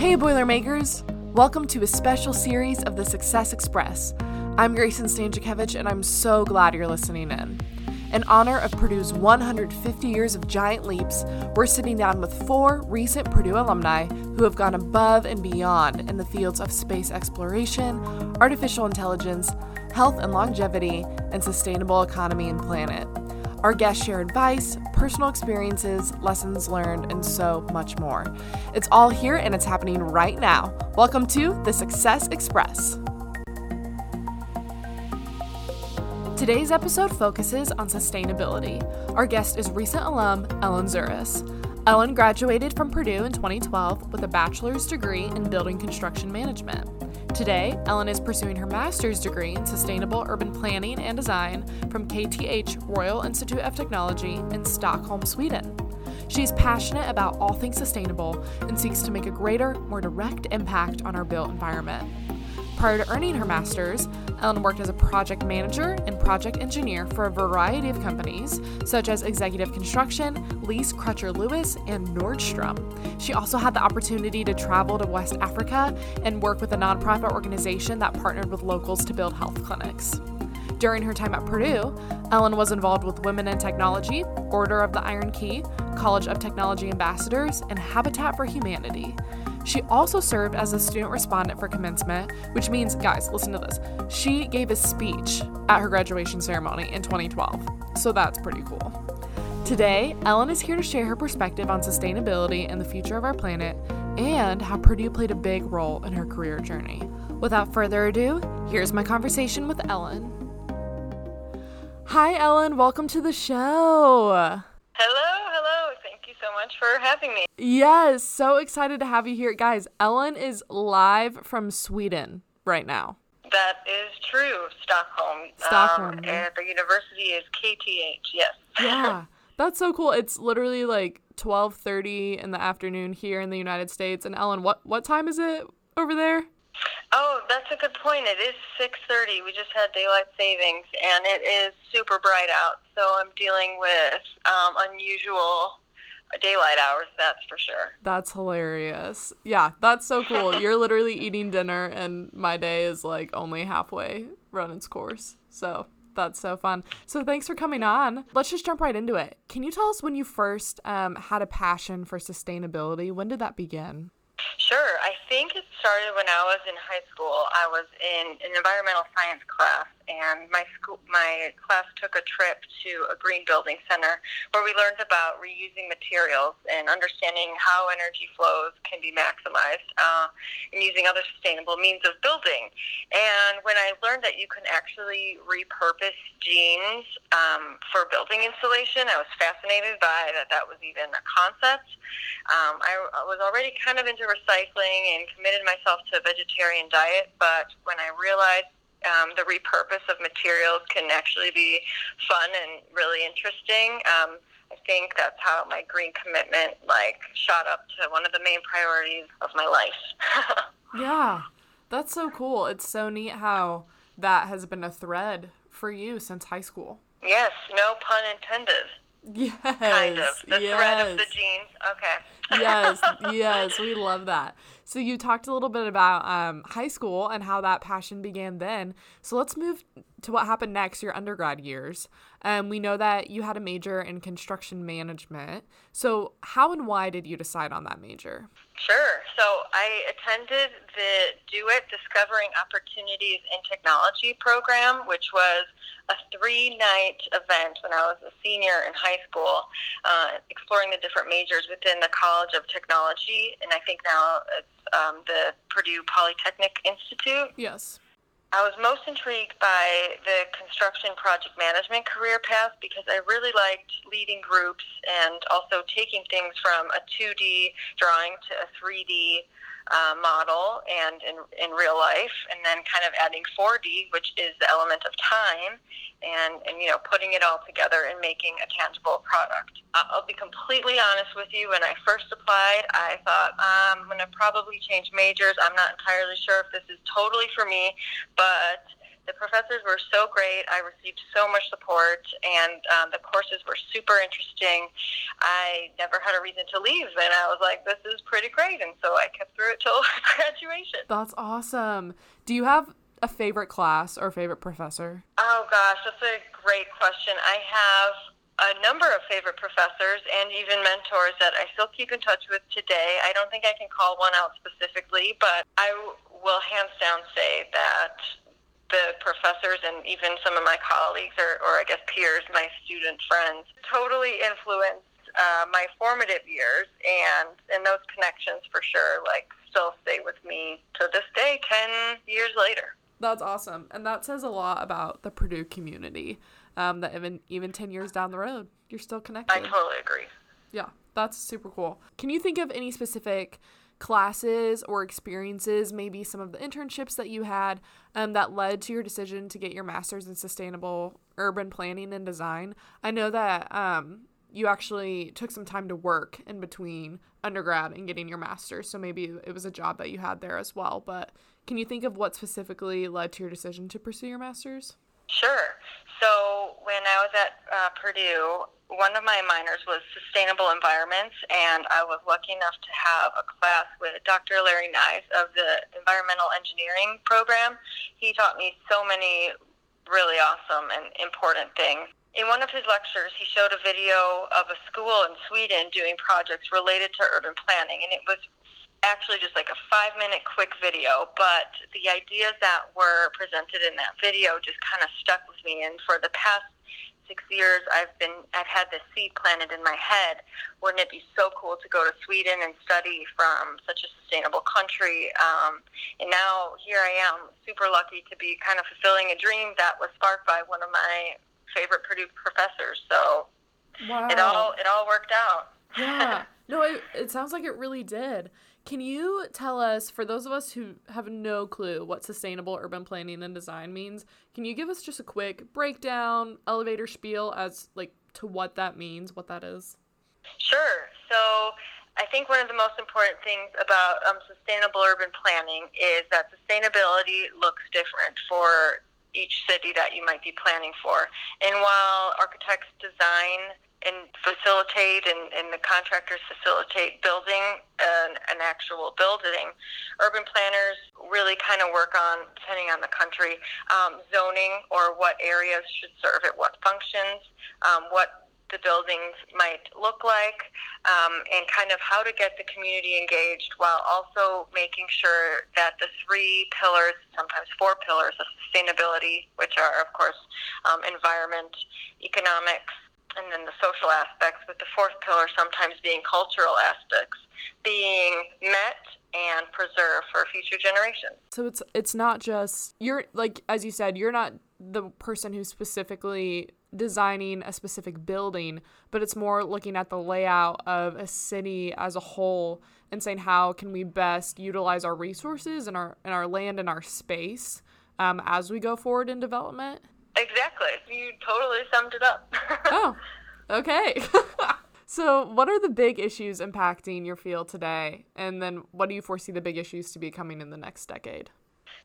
Hey, Boilermakers! Welcome to a special series of the Success Express. I'm Grayson Stanczykiewicz, and I'm so glad you're listening in. In honor of Purdue's 150 years of giant leaps, we're sitting down with four recent Purdue alumni who have gone above and beyond in the fields of space exploration, artificial intelligence, health and longevity, and sustainable economy and planet. Our guests share advice, personal experiences, lessons learned, and so much more. It's all here and it's happening right now. Welcome to the Success Express. Today's episode focuses on sustainability. Our guest is recent alum Ellen Zouras. Ellen graduated from Purdue in 2012 with a bachelor's degree in building construction management. Today, Ellen is pursuing her master's degree in sustainable urban planning and design from KTH Royal Institute of Technology in Stockholm, Sweden. She is passionate about all things sustainable and seeks to make a greater, more direct impact on our built environment. Prior to earning her master's, Ellen worked as a project manager and project engineer for a variety of companies, such as Executive Construction, Lease Crutcher Lewis, and Nordstrom. She also had the opportunity to travel to West Africa and work with a nonprofit organization that partnered with locals to build health clinics. During her time at Purdue, Ellen was involved with Women in Technology, Order of the Iron Key, College of Technology Ambassadors, and Habitat for Humanity. She also served as a student respondent for commencement, which means, guys, listen to this. She gave a speech at her graduation ceremony in 2012. So that's pretty cool. Today, Ellen is here to share her perspective on sustainability and the future of our planet and how Purdue played a big role in her career journey. Without further ado, here's my conversation with Ellen. Hi, Ellen. Welcome to the show. Hello. Thank you so much for having me. Yes, so excited to have you here. Guys, Ellen is live from Sweden right now. That is true. Stockholm. Stockholm. Um, and the university is KTH. Yes. Yeah. That's so cool. It's literally like 12:30 in the afternoon here in the United States. And Ellen, what what time is it over there? Oh, that's a good point. It is 6:30. We just had daylight savings, and it is super bright out. So I'm dealing with um, unusual daylight hours. That's for sure. That's hilarious. Yeah, that's so cool. You're literally eating dinner, and my day is like only halfway run its course. So that's so fun. So thanks for coming on. Let's just jump right into it. Can you tell us when you first um, had a passion for sustainability? When did that begin? Sure. I think it started when I was in high school. I was in an environmental science class, and my school, my class took a trip to a green building center where we learned about reusing materials and understanding how energy flows can be maximized uh, and using other sustainable means of building. And when I learned that you can actually repurpose jeans um, for building insulation, I was fascinated by that. That was even a concept. Um, I, I was already kind of into recycling and committed myself to a vegetarian diet, but when I realized um, the repurpose of materials can actually be fun and really interesting. Um, I think that's how my green commitment like shot up to one of the main priorities of my life. yeah, that's so cool. It's so neat how that has been a thread for you since high school. Yes, no pun intended. Yes. Kind of. The yes. thread of the jeans. Okay. yes, yes, we love that. So you talked a little bit about um, high school and how that passion began then. So let's move to what happened next, your undergrad years. Um, we know that you had a major in construction management. So how and why did you decide on that major? Sure. So I attended the Do It Discovering Opportunities in Technology program, which was a three night event when I was a senior in high school, uh, exploring the different majors within the College of Technology. And I think now it's um, the Purdue Polytechnic Institute. Yes. I was most intrigued by the construction project management career path because I really liked leading groups and also taking things from a 2D drawing to a 3D uh, model and in, in real life, and then kind of adding 4D, which is the element of time, and, and you know putting it all together and making a tangible product. I'll be completely honest with you. When I first applied, I thought I'm going to probably change majors. I'm not entirely sure if this is totally for me, but The professors were so great. I received so much support, and um, the courses were super interesting. I never had a reason to leave, and I was like, this is pretty great. And so I kept through it till graduation. That's awesome. Do you have a favorite class or favorite professor? Oh, gosh, that's a great question. I have a number of favorite professors and even mentors that I still keep in touch with today. I don't think I can call one out specifically, but I will hands down say that the professors and even some of my colleagues or, or I guess peers, my student friends, totally influenced uh, my formative years and and those connections for sure like still stay with me to this day 10 years later. That's awesome. And that says a lot about the purdue community um, that even even 10 years down the road you're still connected. I totally agree. Yeah that's super cool. Can you think of any specific classes or experiences maybe some of the internships that you had um, that led to your decision to get your master's in sustainable urban planning and design. I know that um, you actually took some time to work in between undergrad and getting your master's so maybe it was a job that you had there as well but can you think of what specifically led to your decision to pursue your master's Sure. So when I was at uh, Purdue, one of my minors was sustainable environments, and I was lucky enough to have a class with Dr. Larry Nies of the environmental engineering program. He taught me so many really awesome and important things. In one of his lectures, he showed a video of a school in Sweden doing projects related to urban planning, and it was actually just like a five minute quick video, but the ideas that were presented in that video just kind of stuck with me. And for the past six years, I've been I've had this seed planted in my head. Wouldn't it be so cool to go to Sweden and study from such a sustainable country? Um, and now here I am, super lucky to be kind of fulfilling a dream that was sparked by one of my favorite Purdue professors. So wow. it all it all worked out. Yeah. No, it, it sounds like it really did. Can you tell us, for those of us who have no clue what sustainable urban planning and design means, can you give us just a quick breakdown, elevator spiel as like to what that means, what that is? Sure. So I think one of the most important things about um, sustainable urban planning is that sustainability looks different for each city that you might be planning for. And while architects design and facilitate and, and the contractors facilitate building an, an actual building. Urban planners really kind of work on, depending on the country, um, zoning or what areas should serve at what functions, um, what the buildings might look like, um, and kind of how to get the community engaged while also making sure that the three pillars, sometimes four pillars of sustainability, which are, of course, um, environment, economics, and then the social aspects, with the fourth pillar sometimes being cultural aspects, being met and preserved for future generations. So it's it's not just you're like as you said, you're not the person who's specifically designing a specific building, but it's more looking at the layout of a city as a whole and saying how can we best utilize our resources and our and our land and our space um, as we go forward in development. Exactly. You totally summed it up. oh, okay. so, what are the big issues impacting your field today? And then, what do you foresee the big issues to be coming in the next decade?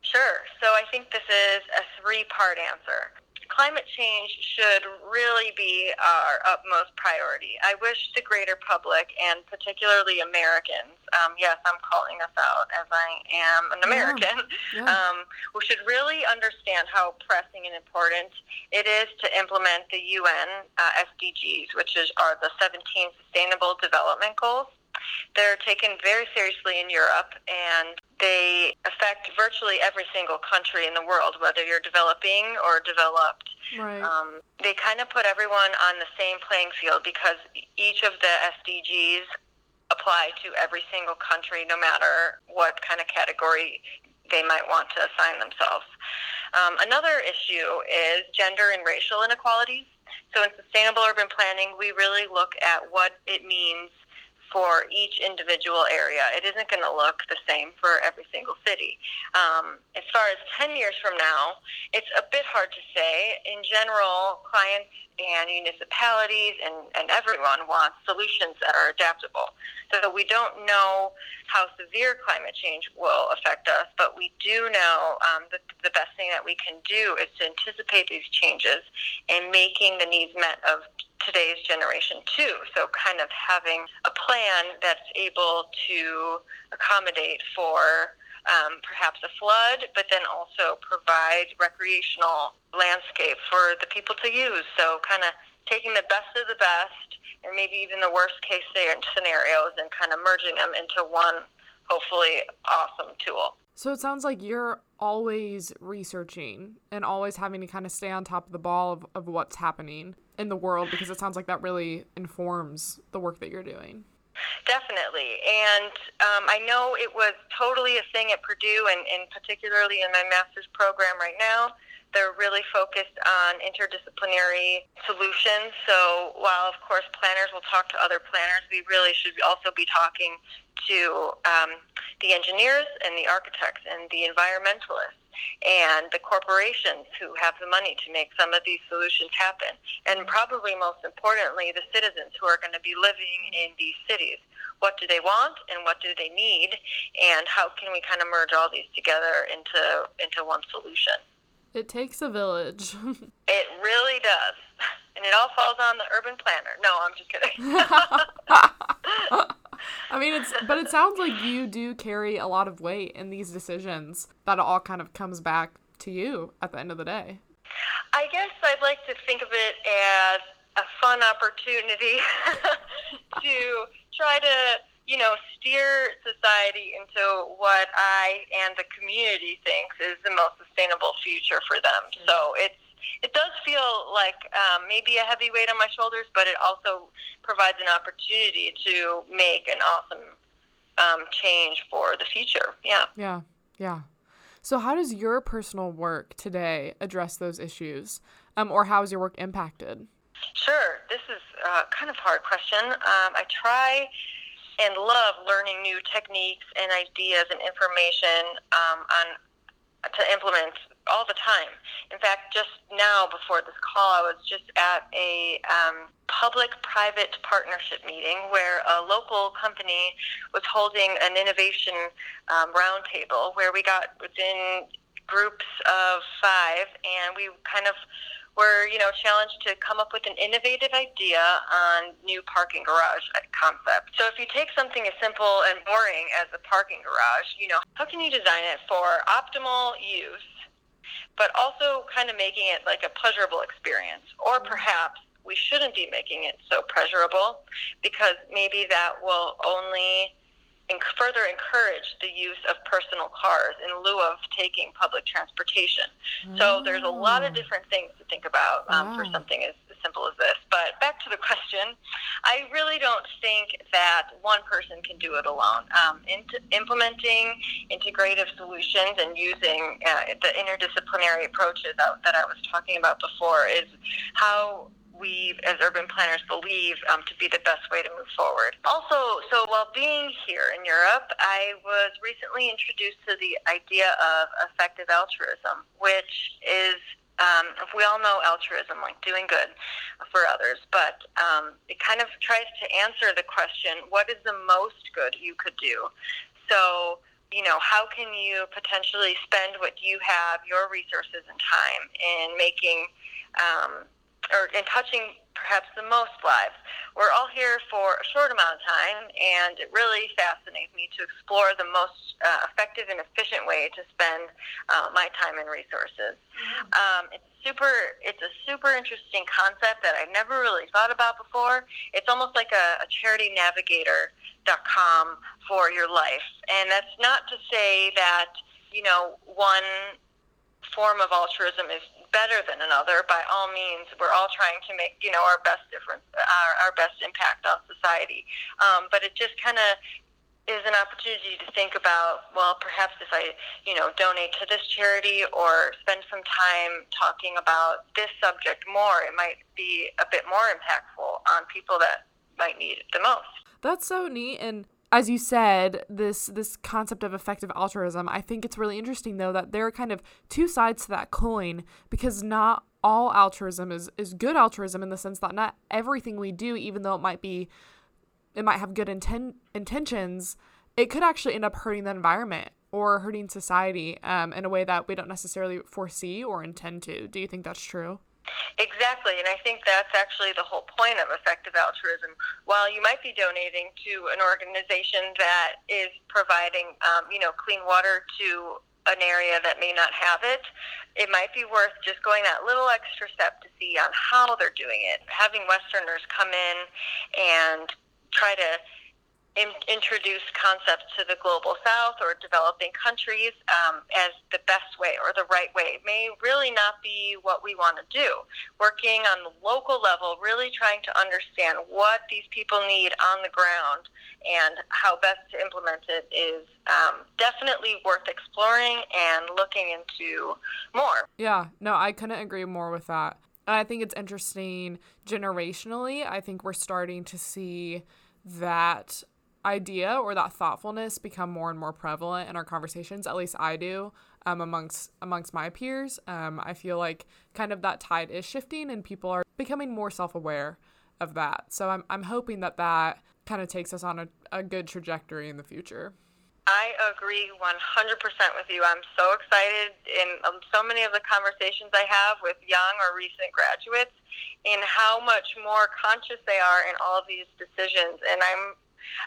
Sure. So, I think this is a three part answer climate change should really be our utmost priority. I wish the greater public and particularly Americans, um, yes, I'm calling us out as I am an American, yeah. Yeah. Um, we should really understand how pressing and important it is to implement the UN uh, SDGs, which is, are the 17 Sustainable Development Goals. They're taken very seriously in Europe, and they affect virtually every single country in the world, whether you're developing or developed. Right. Um, they kind of put everyone on the same playing field because each of the SDGs apply to every single country, no matter what kind of category they might want to assign themselves. Um, another issue is gender and racial inequalities. So, in sustainable urban planning, we really look at what it means for each individual area. It isn't going to look the same for every single city. Um, as far as 10 years from now, it's a bit hard to say. In general, clients and municipalities and, and everyone wants solutions that are adaptable. So we don't know how severe climate change will affect us, but we do know um, that the best thing that we can do is to anticipate these changes and making the needs met of today's generation too. So kind of having a plan that's able to accommodate for um, perhaps a flood, but then also provide recreational landscape for the people to use. So kind of taking the best of the best and maybe even the worst case scenarios and kind of merging them into one hopefully awesome tool. So it sounds like you're always researching and always having to kind of stay on top of the ball of, of what's happening in the world because it sounds like that really informs the work that you're doing. Definitely. And um, I know it was totally a thing at Purdue and, and particularly in my master's program right now. They're really focused on interdisciplinary solutions. So while, of course, planners will talk to other planners, we really should also be talking to um, the engineers and the architects and the environmentalists and the corporations who have the money to make some of these solutions happen. And probably most importantly, the citizens who are going to be living in these cities. What do they want and what do they need? And how can we kind of merge all these together into, into one solution? It takes a village. it really does. And it all falls on the urban planner. No, I'm just kidding. I mean, it's but it sounds like you do carry a lot of weight in these decisions. That all kind of comes back to you at the end of the day. I guess I'd like to think of it as a fun opportunity to try to, you know, steer society into what I and the community thinks is the most sustainable future for them. So it's it does feel like um, maybe a heavy weight on my shoulders, but it also provides an opportunity to make an awesome um, change for the future. Yeah. Yeah. Yeah. So, how does your personal work today address those issues, um, or how is your work impacted? Sure. This is uh, kind of hard question. Um, I try and love learning new techniques and ideas and information um, on to implement all the time. In fact, just now before this call, I was just at a um, public-private partnership meeting where a local company was holding an innovation um, roundtable where we got within groups of five, and we kind of were, you know, challenged to come up with an innovative idea on new parking garage concept. So if you take something as simple and boring as a parking garage, you know, how can you design it for optimal use, but also kind of making it like a pleasurable experience? Or perhaps we shouldn't be making it so pleasurable because maybe that will only further encourage the use of personal cars in lieu of taking public transportation. Oh. So there's a lot of oh. different things to think about um, wow. for something as, as simple as this. But back to the question, I really don't think that one person can do it alone. Um, implementing integrative solutions and using uh, the interdisciplinary approaches that, that I was talking about before is how we as urban planners believe um, to be the best way to move forward. Also, so while being here in Europe, I was recently introduced to the idea of effective altruism, which is um, we all know altruism, like doing good for others, but um, it kind of tries to answer the question what is the most good you could do? So, you know, how can you potentially spend what you have, your resources and time, in making um, or in touching perhaps the most lives. We're all here for a short amount of time, and it really fascinates me to explore the most uh, effective and efficient way to spend uh, my time and resources. Mm-hmm. Um, it's super. It's a super interesting concept that I've never really thought about before. It's almost like a, a charity navigator.com for your life, and that's not to say that you know one form of altruism is better than another. By all means, we're all trying to make you know our best difference, our, our best impact on society. Um, but it just kind of is an opportunity to think about well perhaps if i you know donate to this charity or spend some time talking about this subject more it might be a bit more impactful on people that might need it the most That's so neat and as you said, this this concept of effective altruism, I think it's really interesting though that there are kind of two sides to that coin because not all altruism is is good altruism in the sense that not everything we do, even though it might be it might have good inten- intentions, it could actually end up hurting the environment or hurting society um, in a way that we don't necessarily foresee or intend to. Do you think that's true? Exactly, and I think that's actually the whole point of effective altruism. While you might be donating to an organization that is providing, um, you know, clean water to an area that may not have it, it might be worth just going that little extra step to see on how they're doing it. Having Westerners come in and try to in, introduce concepts to the global south or developing countries um, as the best way or the right way may really not be what we want to do. Working on the local level, really trying to understand what these people need on the ground and how best to implement it is um, definitely worth exploring and looking into more. Yeah, no, I couldn't agree more with that. I think it's interesting generationally. I think we're starting to see that idea or that thoughtfulness become more and more prevalent in our conversations. At least I do um, amongst amongst my peers. Um, I feel like kind of that tide is shifting and people are becoming more self aware of that. So I'm I'm hoping that that kind of takes us on a, a good trajectory in the future. I agree 100% with you. I'm so excited in um, so many of the conversations I have with young or recent graduates in how much more conscious they are in all of these decisions. And I'm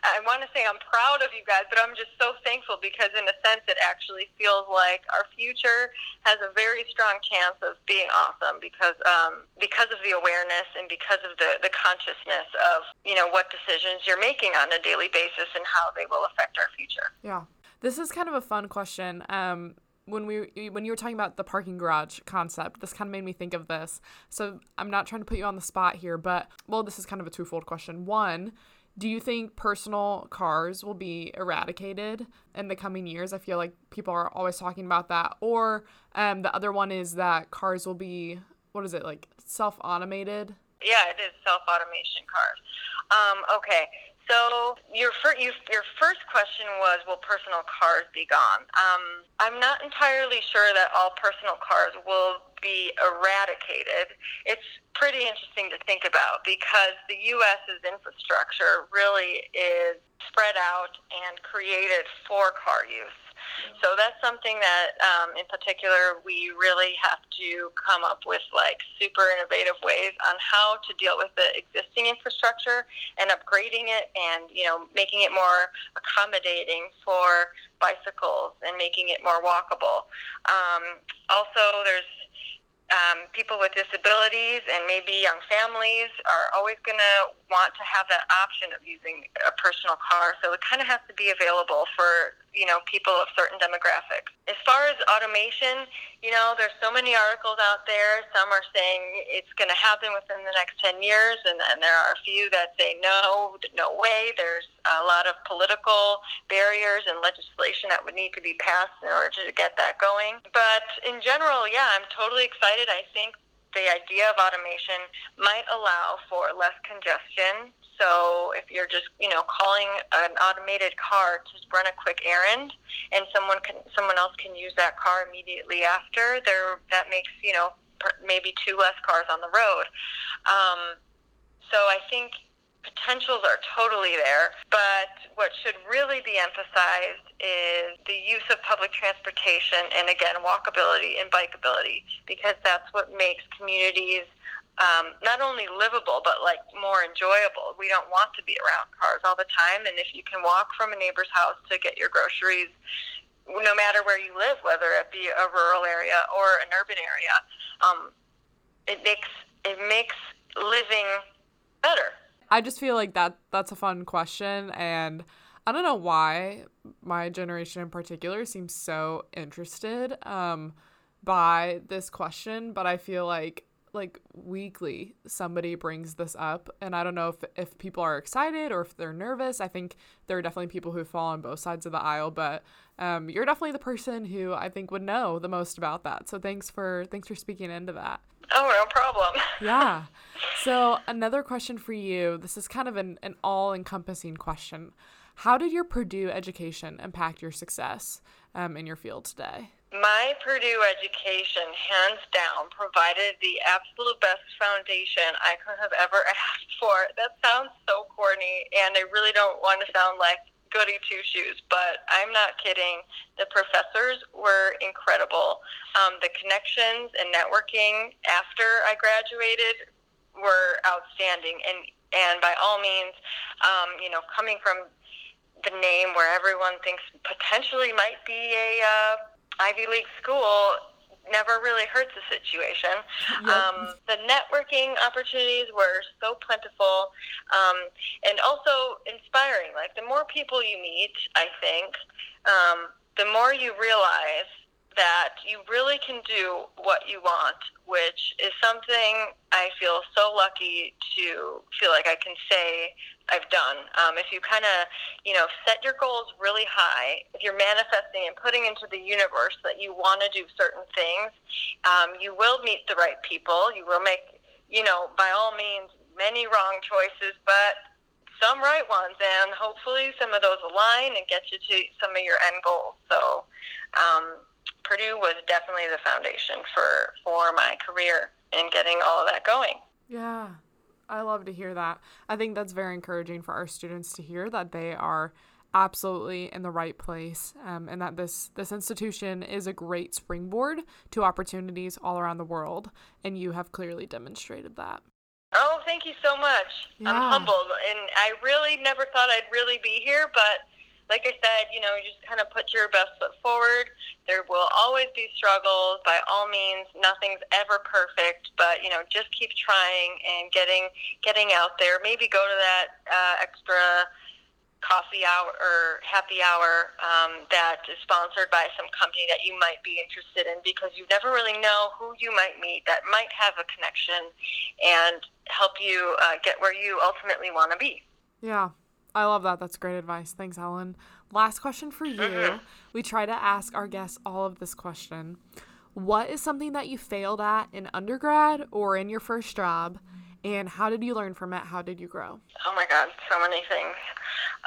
I want to say I'm proud of you guys, but I'm just so thankful because, in a sense, it actually feels like our future has a very strong chance of being awesome because um, because of the awareness and because of the the consciousness of you know what decisions you're making on a daily basis and how they will affect our future. Yeah, this is kind of a fun question. Um, when we when you were talking about the parking garage concept, this kind of made me think of this. So I'm not trying to put you on the spot here, but well, this is kind of a twofold question. One do you think personal cars will be eradicated in the coming years? I feel like people are always talking about that. Or um, the other one is that cars will be, what is it, like self automated? Yeah, it is self automation cars. Um, okay, so your, fir- you, your first question was, will personal cars be gone? Um, I'm not entirely sure that all personal cars will be eradicated. It's pretty interesting to think about because the U.S.'s infrastructure really is spread out and created for car use. So that's something that, um, in particular, we really have to come up with like super innovative ways on how to deal with the existing infrastructure and upgrading it, and you know, making it more accommodating for bicycles and making it more walkable. Um, also, there's um, people with disabilities and maybe young families are always going to want to have that option of using a personal car. So it kind of has to be available for you know people of certain demographics. As far as automation, you know, there's so many articles out there. Some are saying it's going to happen within the next 10 years, and, and there are a few that say no, no way. There's a lot of political barriers and legislation that would need to be passed in order to get that going. But in general, yeah, I'm totally excited. I think the idea of automation might allow for less congestion. So if you're just, you know, calling an automated car to run a quick errand, and someone can, someone else can use that car immediately after, there that makes, you know, maybe two less cars on the road. Um, so I think potentials are totally there, but what should really be emphasized is the use of public transportation and again walkability and bikeability because that's what makes communities um, not only livable but like more enjoyable. We don't want to be around cars all the time, and if you can walk from a neighbor's house to get your groceries, no matter where you live, whether it be a rural area or an urban area, um, it makes it makes living better. I just feel like that that's a fun question and I don't know why my generation in particular seems so interested um, by this question, but I feel like like weekly somebody brings this up and I don't know if if people are excited or if they're nervous. I think there are definitely people who fall on both sides of the aisle, but um, you're definitely the person who I think would know the most about that. So thanks for thanks for speaking into that. Oh, no problem. yeah. so, another question for you. This is kind of an, an all encompassing question. How did your Purdue education impact your success um, in your field today? My Purdue education, hands down, provided the absolute best foundation I could have ever asked for. That sounds so corny, and I really don't want to sound like goody two shoes, but I'm not kidding. The professors were incredible. Um, the connections and networking after I graduated were outstanding, and and by all means, um, you know, coming from the name where everyone thinks potentially might be a uh, Ivy League school never really hurts the situation. Yep. Um, the networking opportunities were so plentiful um, and also inspiring. Like the more people you meet, I think, um, the more you realize that you really can do what you want, which is something I feel so lucky to feel like I can say I've done. Um, if you kind of, you know, set your goals really high, if you're manifesting and putting into the universe that you want to do certain things, um, you will meet the right people. You will make, you know, by all means, many wrong choices, but some right ones, and hopefully some of those align and get you to some of your end goals. So, um, Purdue was definitely the foundation for for my career and getting all of that going. Yeah. I love to hear that. I think that's very encouraging for our students to hear that they are absolutely in the right place um, and that this this institution is a great springboard to opportunities all around the world and you have clearly demonstrated that oh thank you so much yeah. i'm humbled and i really never thought i'd really be here but like I said, you know, just kind of put your best foot forward. There will always be struggles. By all means, nothing's ever perfect, but you know, just keep trying and getting getting out there. Maybe go to that uh, extra coffee hour or happy hour um, that is sponsored by some company that you might be interested in because you never really know who you might meet that might have a connection and help you uh, get where you ultimately want to be. Yeah, I love that. That's great advice. Thanks, Ellen. Last question for you. We try to ask our guests all of this question. What is something that you failed at in undergrad or in your first job? And how did you learn from it? How did you grow? Oh my God, so many things.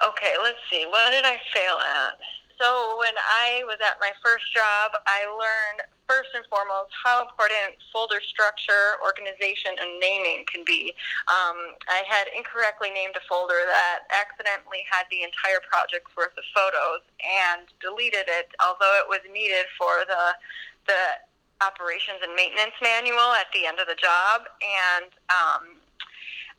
Okay, let's see. What did I fail at? So when I was at my first job, I learned first and foremost how important folder structure, organization, and naming can be. Um, I had incorrectly named a folder that accidentally had the entire project's worth of photos and deleted it, although it was needed for the the operations and maintenance manual at the end of the job. And um,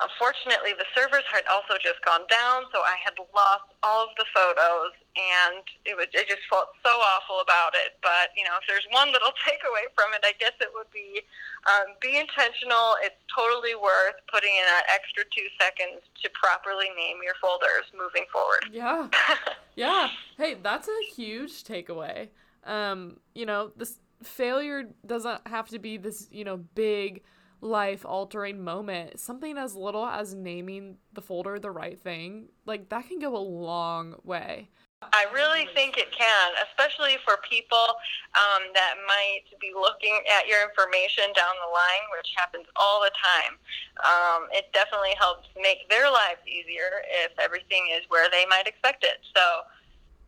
Unfortunately, the servers had also just gone down, so I had lost all of the photos, and it was I just felt so awful about it. But you know, if there's one little takeaway from it, I guess it would be um, be intentional. It's totally worth putting in that extra two seconds to properly name your folders moving forward. Yeah, yeah. Hey, that's a huge takeaway. Um, you know, this failure doesn't have to be this you know big life altering moment, something as little as naming the folder the right thing, like that can go a long way. I really think it can, especially for people um, that might be looking at your information down the line, which happens all the time. Um, it definitely helps make their lives easier if everything is where they might expect it. So,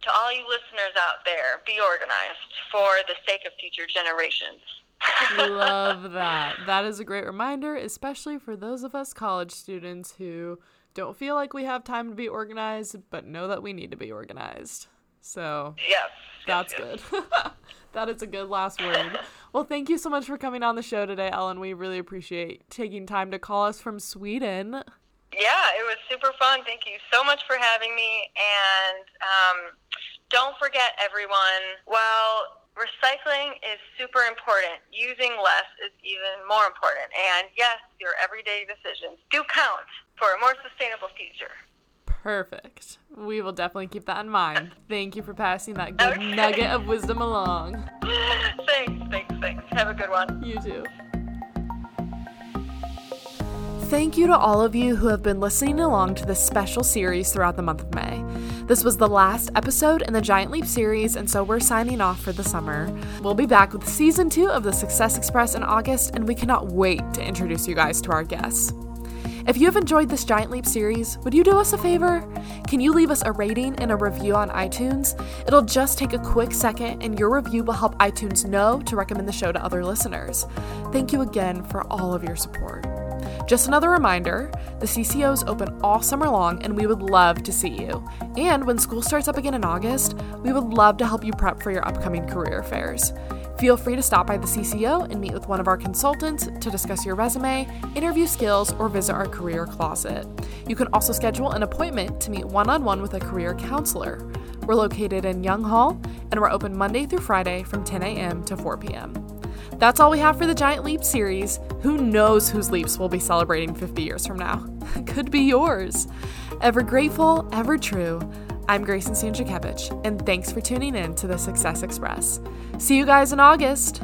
to all you listeners out there, be organized for the sake of future generations. Love that. That is a great reminder, especially for those of us college students who don't feel like we have time to be organized, but know that we need to be organized. So, yes, that's yes, good. that is a good last word. Well, thank you so much for coming on the show today, Ellen. We really appreciate taking time to call us from Sweden. Yeah, it was super fun. Thank you so much for having me. And um, don't forget, everyone, while recycling is super important. Using less is even more important. And yes, your everyday decisions do count for a more sustainable future. Perfect. We will definitely keep that in mind. Thank you for passing that good okay. nugget of wisdom along. thanks, thanks, thanks. Have a good one. You too. Thank you to all of you who have been listening along to this special series throughout the month of May. This was the last episode in the Giant Leap series, and so we're signing off for the summer. We'll be back with season two of the Success Express in August, and we cannot wait to introduce you guys to our guests. If you have enjoyed this Giant Leap series, would you do us a favor? Can you leave us a rating and a review on iTunes? It'll just take a quick second, and your review will help iTunes know to recommend the show to other listeners. Thank you again for all of your support. Just another reminder the CCOs open all summer long, and we would love to see you. And when school starts up again in August, we would love to help you prep for your upcoming career fairs. Feel free to stop by the CCO and meet with one of our consultants to discuss your resume, interview skills, or visit our career closet. You can also schedule an appointment to meet one on one with a career counselor. We're located in Young Hall, and we're open Monday through Friday from 10 a.m. to 4 p.m. That's all we have for the Giant Leap series. Who knows whose leaps we'll be celebrating 50 years from now? Could be yours. Ever grateful, ever true. I'm Grayson Stanczykiewicz, and thanks for tuning in to the Success Express. See you guys in August.